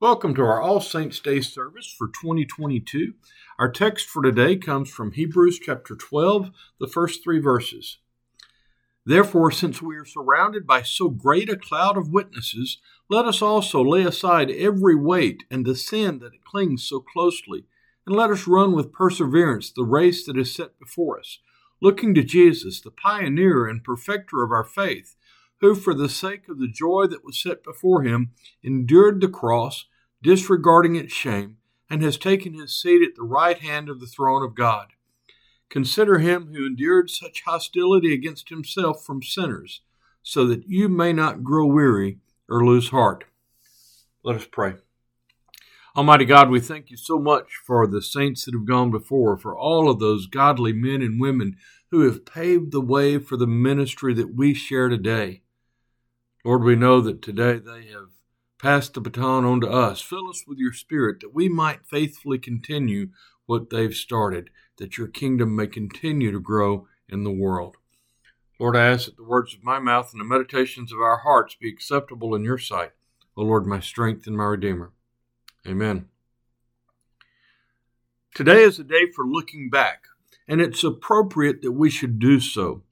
Welcome to our All Saints Day service for 2022. Our text for today comes from Hebrews chapter 12, the first three verses. Therefore, since we are surrounded by so great a cloud of witnesses, let us also lay aside every weight and the sin that clings so closely, and let us run with perseverance the race that is set before us, looking to Jesus, the pioneer and perfecter of our faith, who, for the sake of the joy that was set before him, endured the cross disregarding its shame, and has taken his seat at the right hand of the throne of God. Consider him who endured such hostility against himself from sinners, so that you may not grow weary or lose heart. Let us pray. Almighty God, we thank you so much for the saints that have gone before, for all of those godly men and women who have paved the way for the ministry that we share today. Lord, we know that today they have passed the baton on to us. Fill us with your Spirit that we might faithfully continue what they've started, that your kingdom may continue to grow in the world. Lord, I ask that the words of my mouth and the meditations of our hearts be acceptable in your sight, O Lord, my strength and my Redeemer. Amen. Today is a day for looking back, and it's appropriate that we should do so.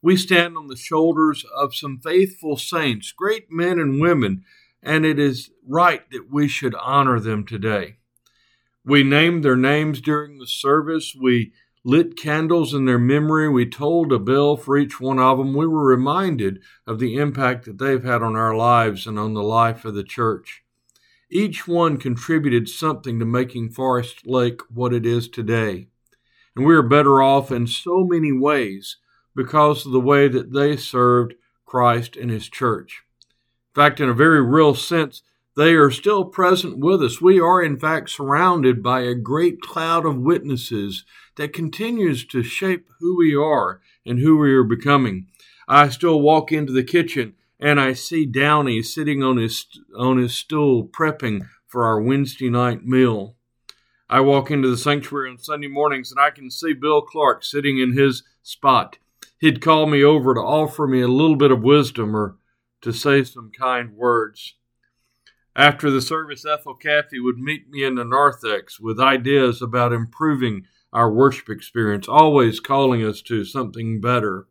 We stand on the shoulders of some faithful saints, great men and women and it is right that we should honor them today. We named their names during the service. We lit candles in their memory. We tolled a bell for each one of them. We were reminded of the impact that they've had on our lives and on the life of the church. Each one contributed something to making Forest Lake what it is today. And we are better off in so many ways because of the way that they served Christ and His church In fact, in a very real sense, they are still present with us. We are, in fact, surrounded by a great cloud of witnesses that continues to shape who we are and who we are becoming. I still walk into the kitchen and I see Downey sitting on his on his stool prepping for our Wednesday night meal. I walk into the sanctuary on Sunday mornings and I can see Bill Clark sitting in his spot. He'd call me over to offer me a little bit of wisdom or to say some kind words. After the service, Ethel Caffey would meet me in the narthex with ideas about improving our worship experience, always calling us to something better.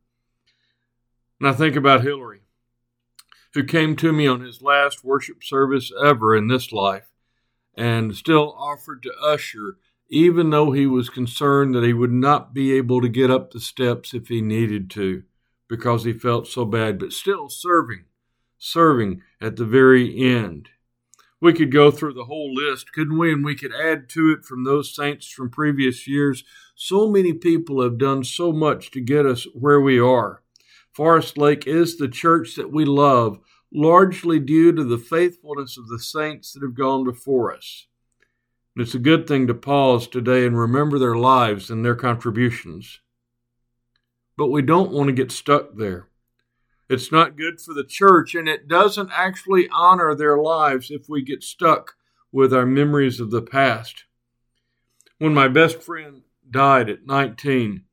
I think about Hillary, who came to me on his last worship service ever in this life and still offered to usher, even though he was concerned that he would not be able to get up the steps if he needed to because he felt so bad, but still serving serving at the very end. We could go through the whole list, couldn't we? And we could add to it from those saints from previous years. So many people have done so much to get us where we are. Forest Lake is the church that we love, largely due to the faithfulness of the saints that have gone before us. And it's a good thing to pause today and remember their lives and their contributions. But we don't want to get stuck there. It's not good for the church, and it doesn't actually honor their lives if we get stuck with our memories of the past. When my best friend died at 19,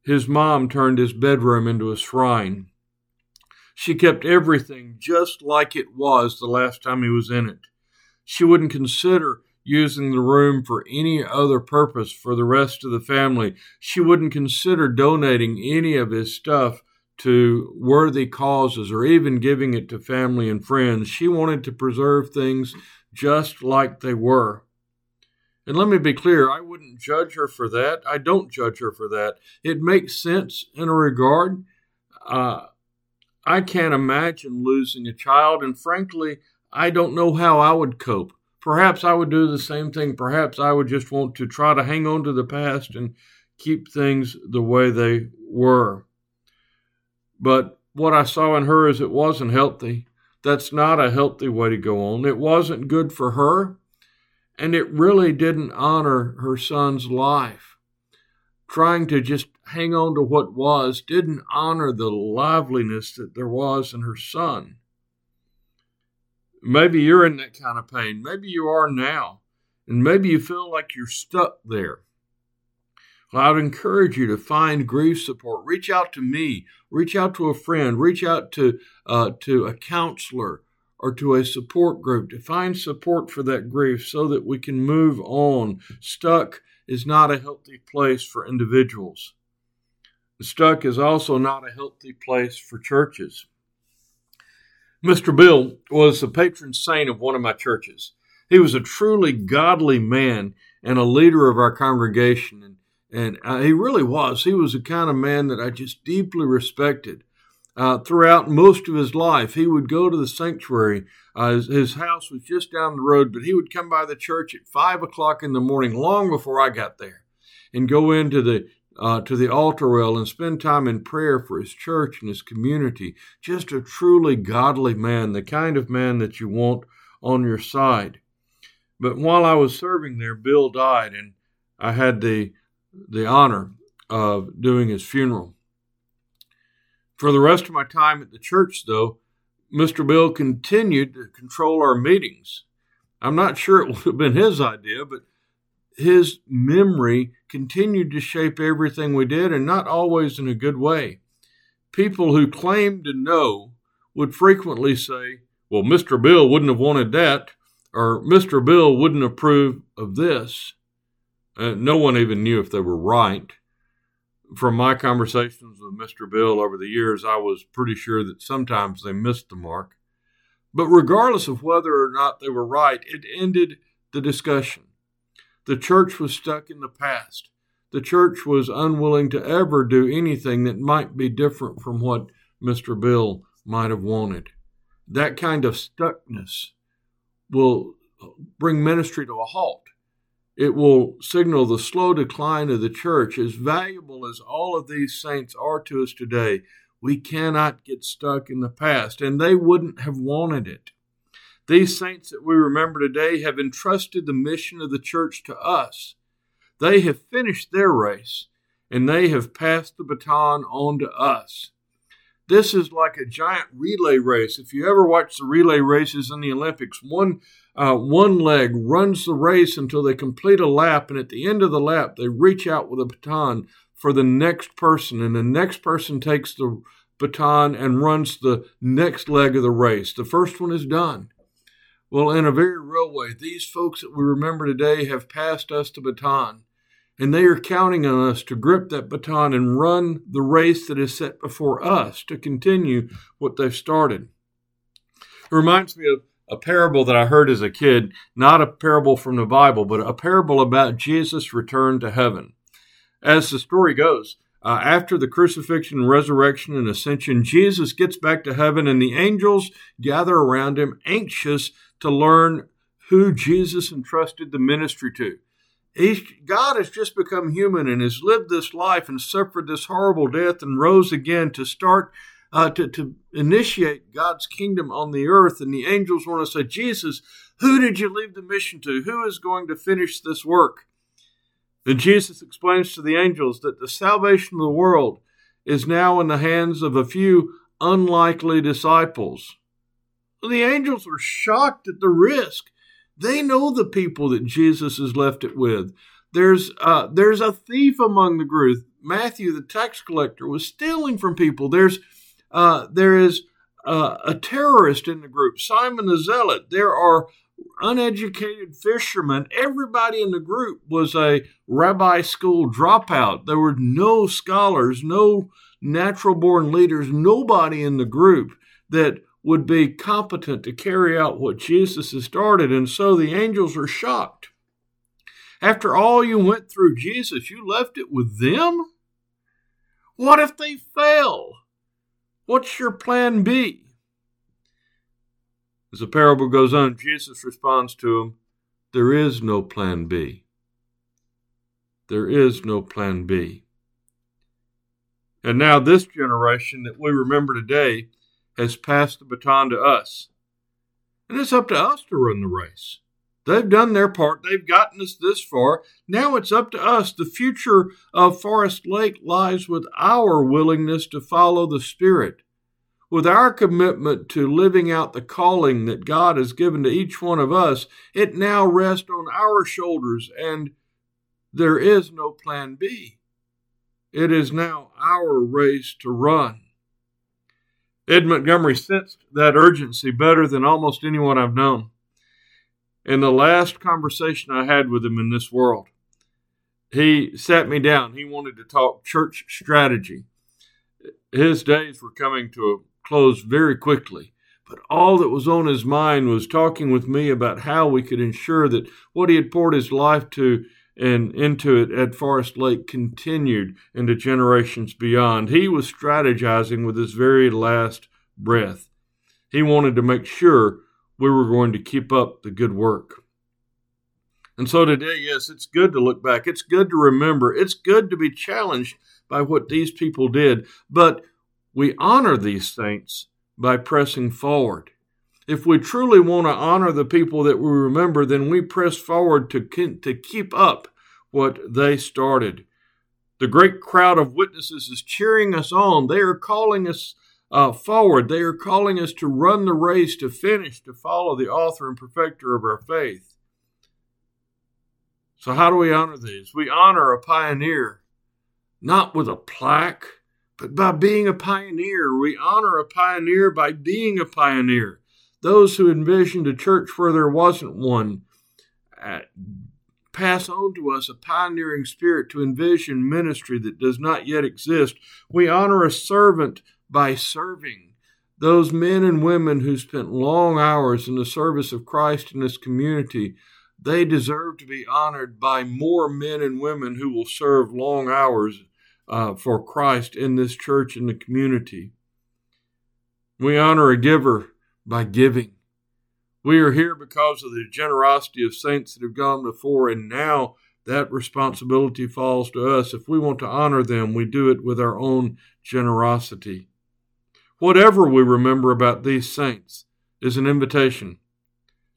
his mom turned his bedroom into a shrine. She kept everything just like it was the last time he was in it. She wouldn't consider using the room for any other purpose for the rest of the family. She wouldn't consider donating any of his stuff to worthy causes or even giving it to family and friends. She wanted to preserve things just like they were. And let me be clear, I wouldn't judge her for that. I don't judge her for that. It makes sense in a regard. Uh, I can't imagine losing a child, and frankly, I don't know how I would cope. Perhaps I would do the same thing. Perhaps I would just want to try to hang on to the past and keep things the way they were. But what I saw in her is it wasn't healthy. That's not a healthy way to go on. It wasn't good for her, and it really didn't honor her son's life. Trying to just hang on to what was didn't honor the liveliness that there was in her son. Maybe you're in that kind of pain. Maybe you are now. And maybe you feel like you're stuck there. Well, I would encourage you to find grief support. Reach out to me. Reach out to a friend. Reach out to uh, to a counselor or to a support group to find support for that grief so that we can move on. Stuck is not a healthy place for individuals. Stuck is also not a healthy place for churches. Mr. Bill was the patron saint of one of my churches. He was a truly godly man and a leader of our congregation. And, and uh, he really was. He was the kind of man that I just deeply respected. Uh, throughout most of his life, he would go to the sanctuary. Uh, his, his, house was just down the road, but he would come by the church at five o'clock in the morning, long before I got there, and go into the uh, to the altar rail and spend time in prayer for his church and his community. Just a truly godly man, the kind of man that you want on your side. But while I was serving there, Bill died, and I had the the honor of doing his funeral. For the rest of my time at the church, though, Mr. Bill continued to control our meetings. I'm not sure it would have been his idea, but his memory continued to shape everything we did, and not always in a good way. People who claimed to know would frequently say, Well, Mr. Bill wouldn't have wanted that, or Mr. Bill wouldn't approve of this. Uh, no one even knew if they were right. From my conversations with Mr. Bill over the years, I was pretty sure that sometimes they missed the mark. But regardless of whether or not they were right, it ended the discussion. The church was stuck in the past. The church was unwilling to ever do anything that might be different from what Mr. Bill might have wanted. That kind of stuckness will bring ministry to a halt. It will signal the slow decline of the church. As valuable as all of these saints are to us today, we cannot get stuck in the past, and they wouldn't have wanted it. These saints that we remember today have entrusted the mission of the church to us. They have finished their race, and they have passed the baton on to us. This is like a giant relay race. If you ever watch the relay races in the Olympics, one uh, one leg runs the race until they complete a lap, and at the end of the lap, they reach out with a baton for the next person, and the next person takes the baton and runs the next leg of the race. The first one is done. Well, in a very real way, these folks that we remember today have passed us the baton, and they are counting on us to grip that baton and run the race that is set before us to continue what they've started. It reminds me of a parable that I heard as a kid, not a parable from the Bible, but a parable about Jesus' return to heaven. As the story goes, uh, after the crucifixion, resurrection, and ascension, Jesus gets back to heaven, and the angels gather around him, anxious to learn who Jesus entrusted the ministry to. He's, God has just become human and has lived this life and suffered this horrible death and rose again to start uh, to, to initiate God's kingdom on the earth. And the angels want to say, Jesus, who did you leave the mission to? Who is going to finish this work? Then Jesus explains to the angels that the salvation of the world is now in the hands of a few unlikely disciples. The angels are shocked at the risk. They know the people that Jesus has left it with. There's uh, there's a thief among the group. Matthew, the tax collector, was stealing from people. There's uh, there is uh, a terrorist in the group, Simon the Zealot. There are uneducated fishermen. Everybody in the group was a rabbi school dropout. There were no scholars, no natural born leaders, nobody in the group that would be competent to carry out what Jesus has started. And so the angels are shocked. After all you went through Jesus, you left it with them? What if they fail? What's your plan B? As the parable goes on, Jesus responds to him, There is no plan B. There is no plan B. And now, this generation that we remember today has passed the baton to us. And it's up to us to run the race. They've done their part. They've gotten us this far. Now it's up to us. The future of Forest Lake lies with our willingness to follow the Spirit, with our commitment to living out the calling that God has given to each one of us. It now rests on our shoulders, and there is no plan B. It is now our race to run. Ed Montgomery sensed that urgency better than almost anyone I've known. In the last conversation I had with him in this world, he sat me down. He wanted to talk church strategy. His days were coming to a close very quickly, but all that was on his mind was talking with me about how we could ensure that what he had poured his life to and into it at Forest Lake continued into generations beyond. He was strategizing with his very last breath. He wanted to make sure we were going to keep up the good work. And so today, yes, it's good to look back. It's good to remember. It's good to be challenged by what these people did. But we honor these saints by pressing forward. If we truly want to honor the people that we remember, then we press forward to, to keep up what they started. The great crowd of witnesses is cheering us on. They are calling us uh, forward. They are calling us to run the race, to finish, to follow the author and perfecter of our faith. So, how do we honor these? We honor a pioneer, not with a plaque, but by being a pioneer. We honor a pioneer by being a pioneer. Those who envisioned a church where there wasn't one uh, pass on to us a pioneering spirit to envision ministry that does not yet exist. We honor a servant by serving. Those men and women who spent long hours in the service of Christ in this community they deserve to be honored by more men and women who will serve long hours uh, for Christ in this church and the community. We honor a giver by giving. We are here because of the generosity of saints that have gone before, and now that responsibility falls to us. If we want to honor them, we do it with our own generosity. Whatever we remember about these saints is an invitation.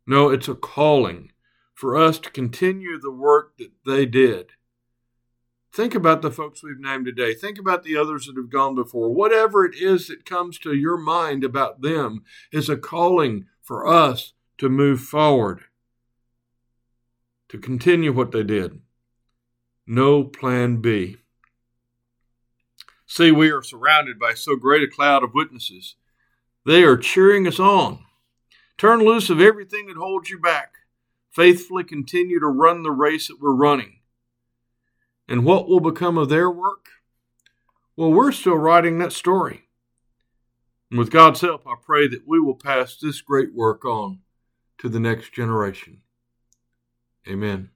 No, it's a calling for us to continue the work that they did. Think about the folks we've named today. Think about the others that have gone before. Whatever it is that comes to your mind about them is a calling for us to move forward, to continue what they did. No plan B. See, we are surrounded by so great a cloud of witnesses. They are cheering us on. Turn loose of everything that holds you back faithfully continue to run the race that we're running. And what will become of their work? Well, we're still writing that story. And with God's help, I pray that we will pass this great work on to the next generation. Amen.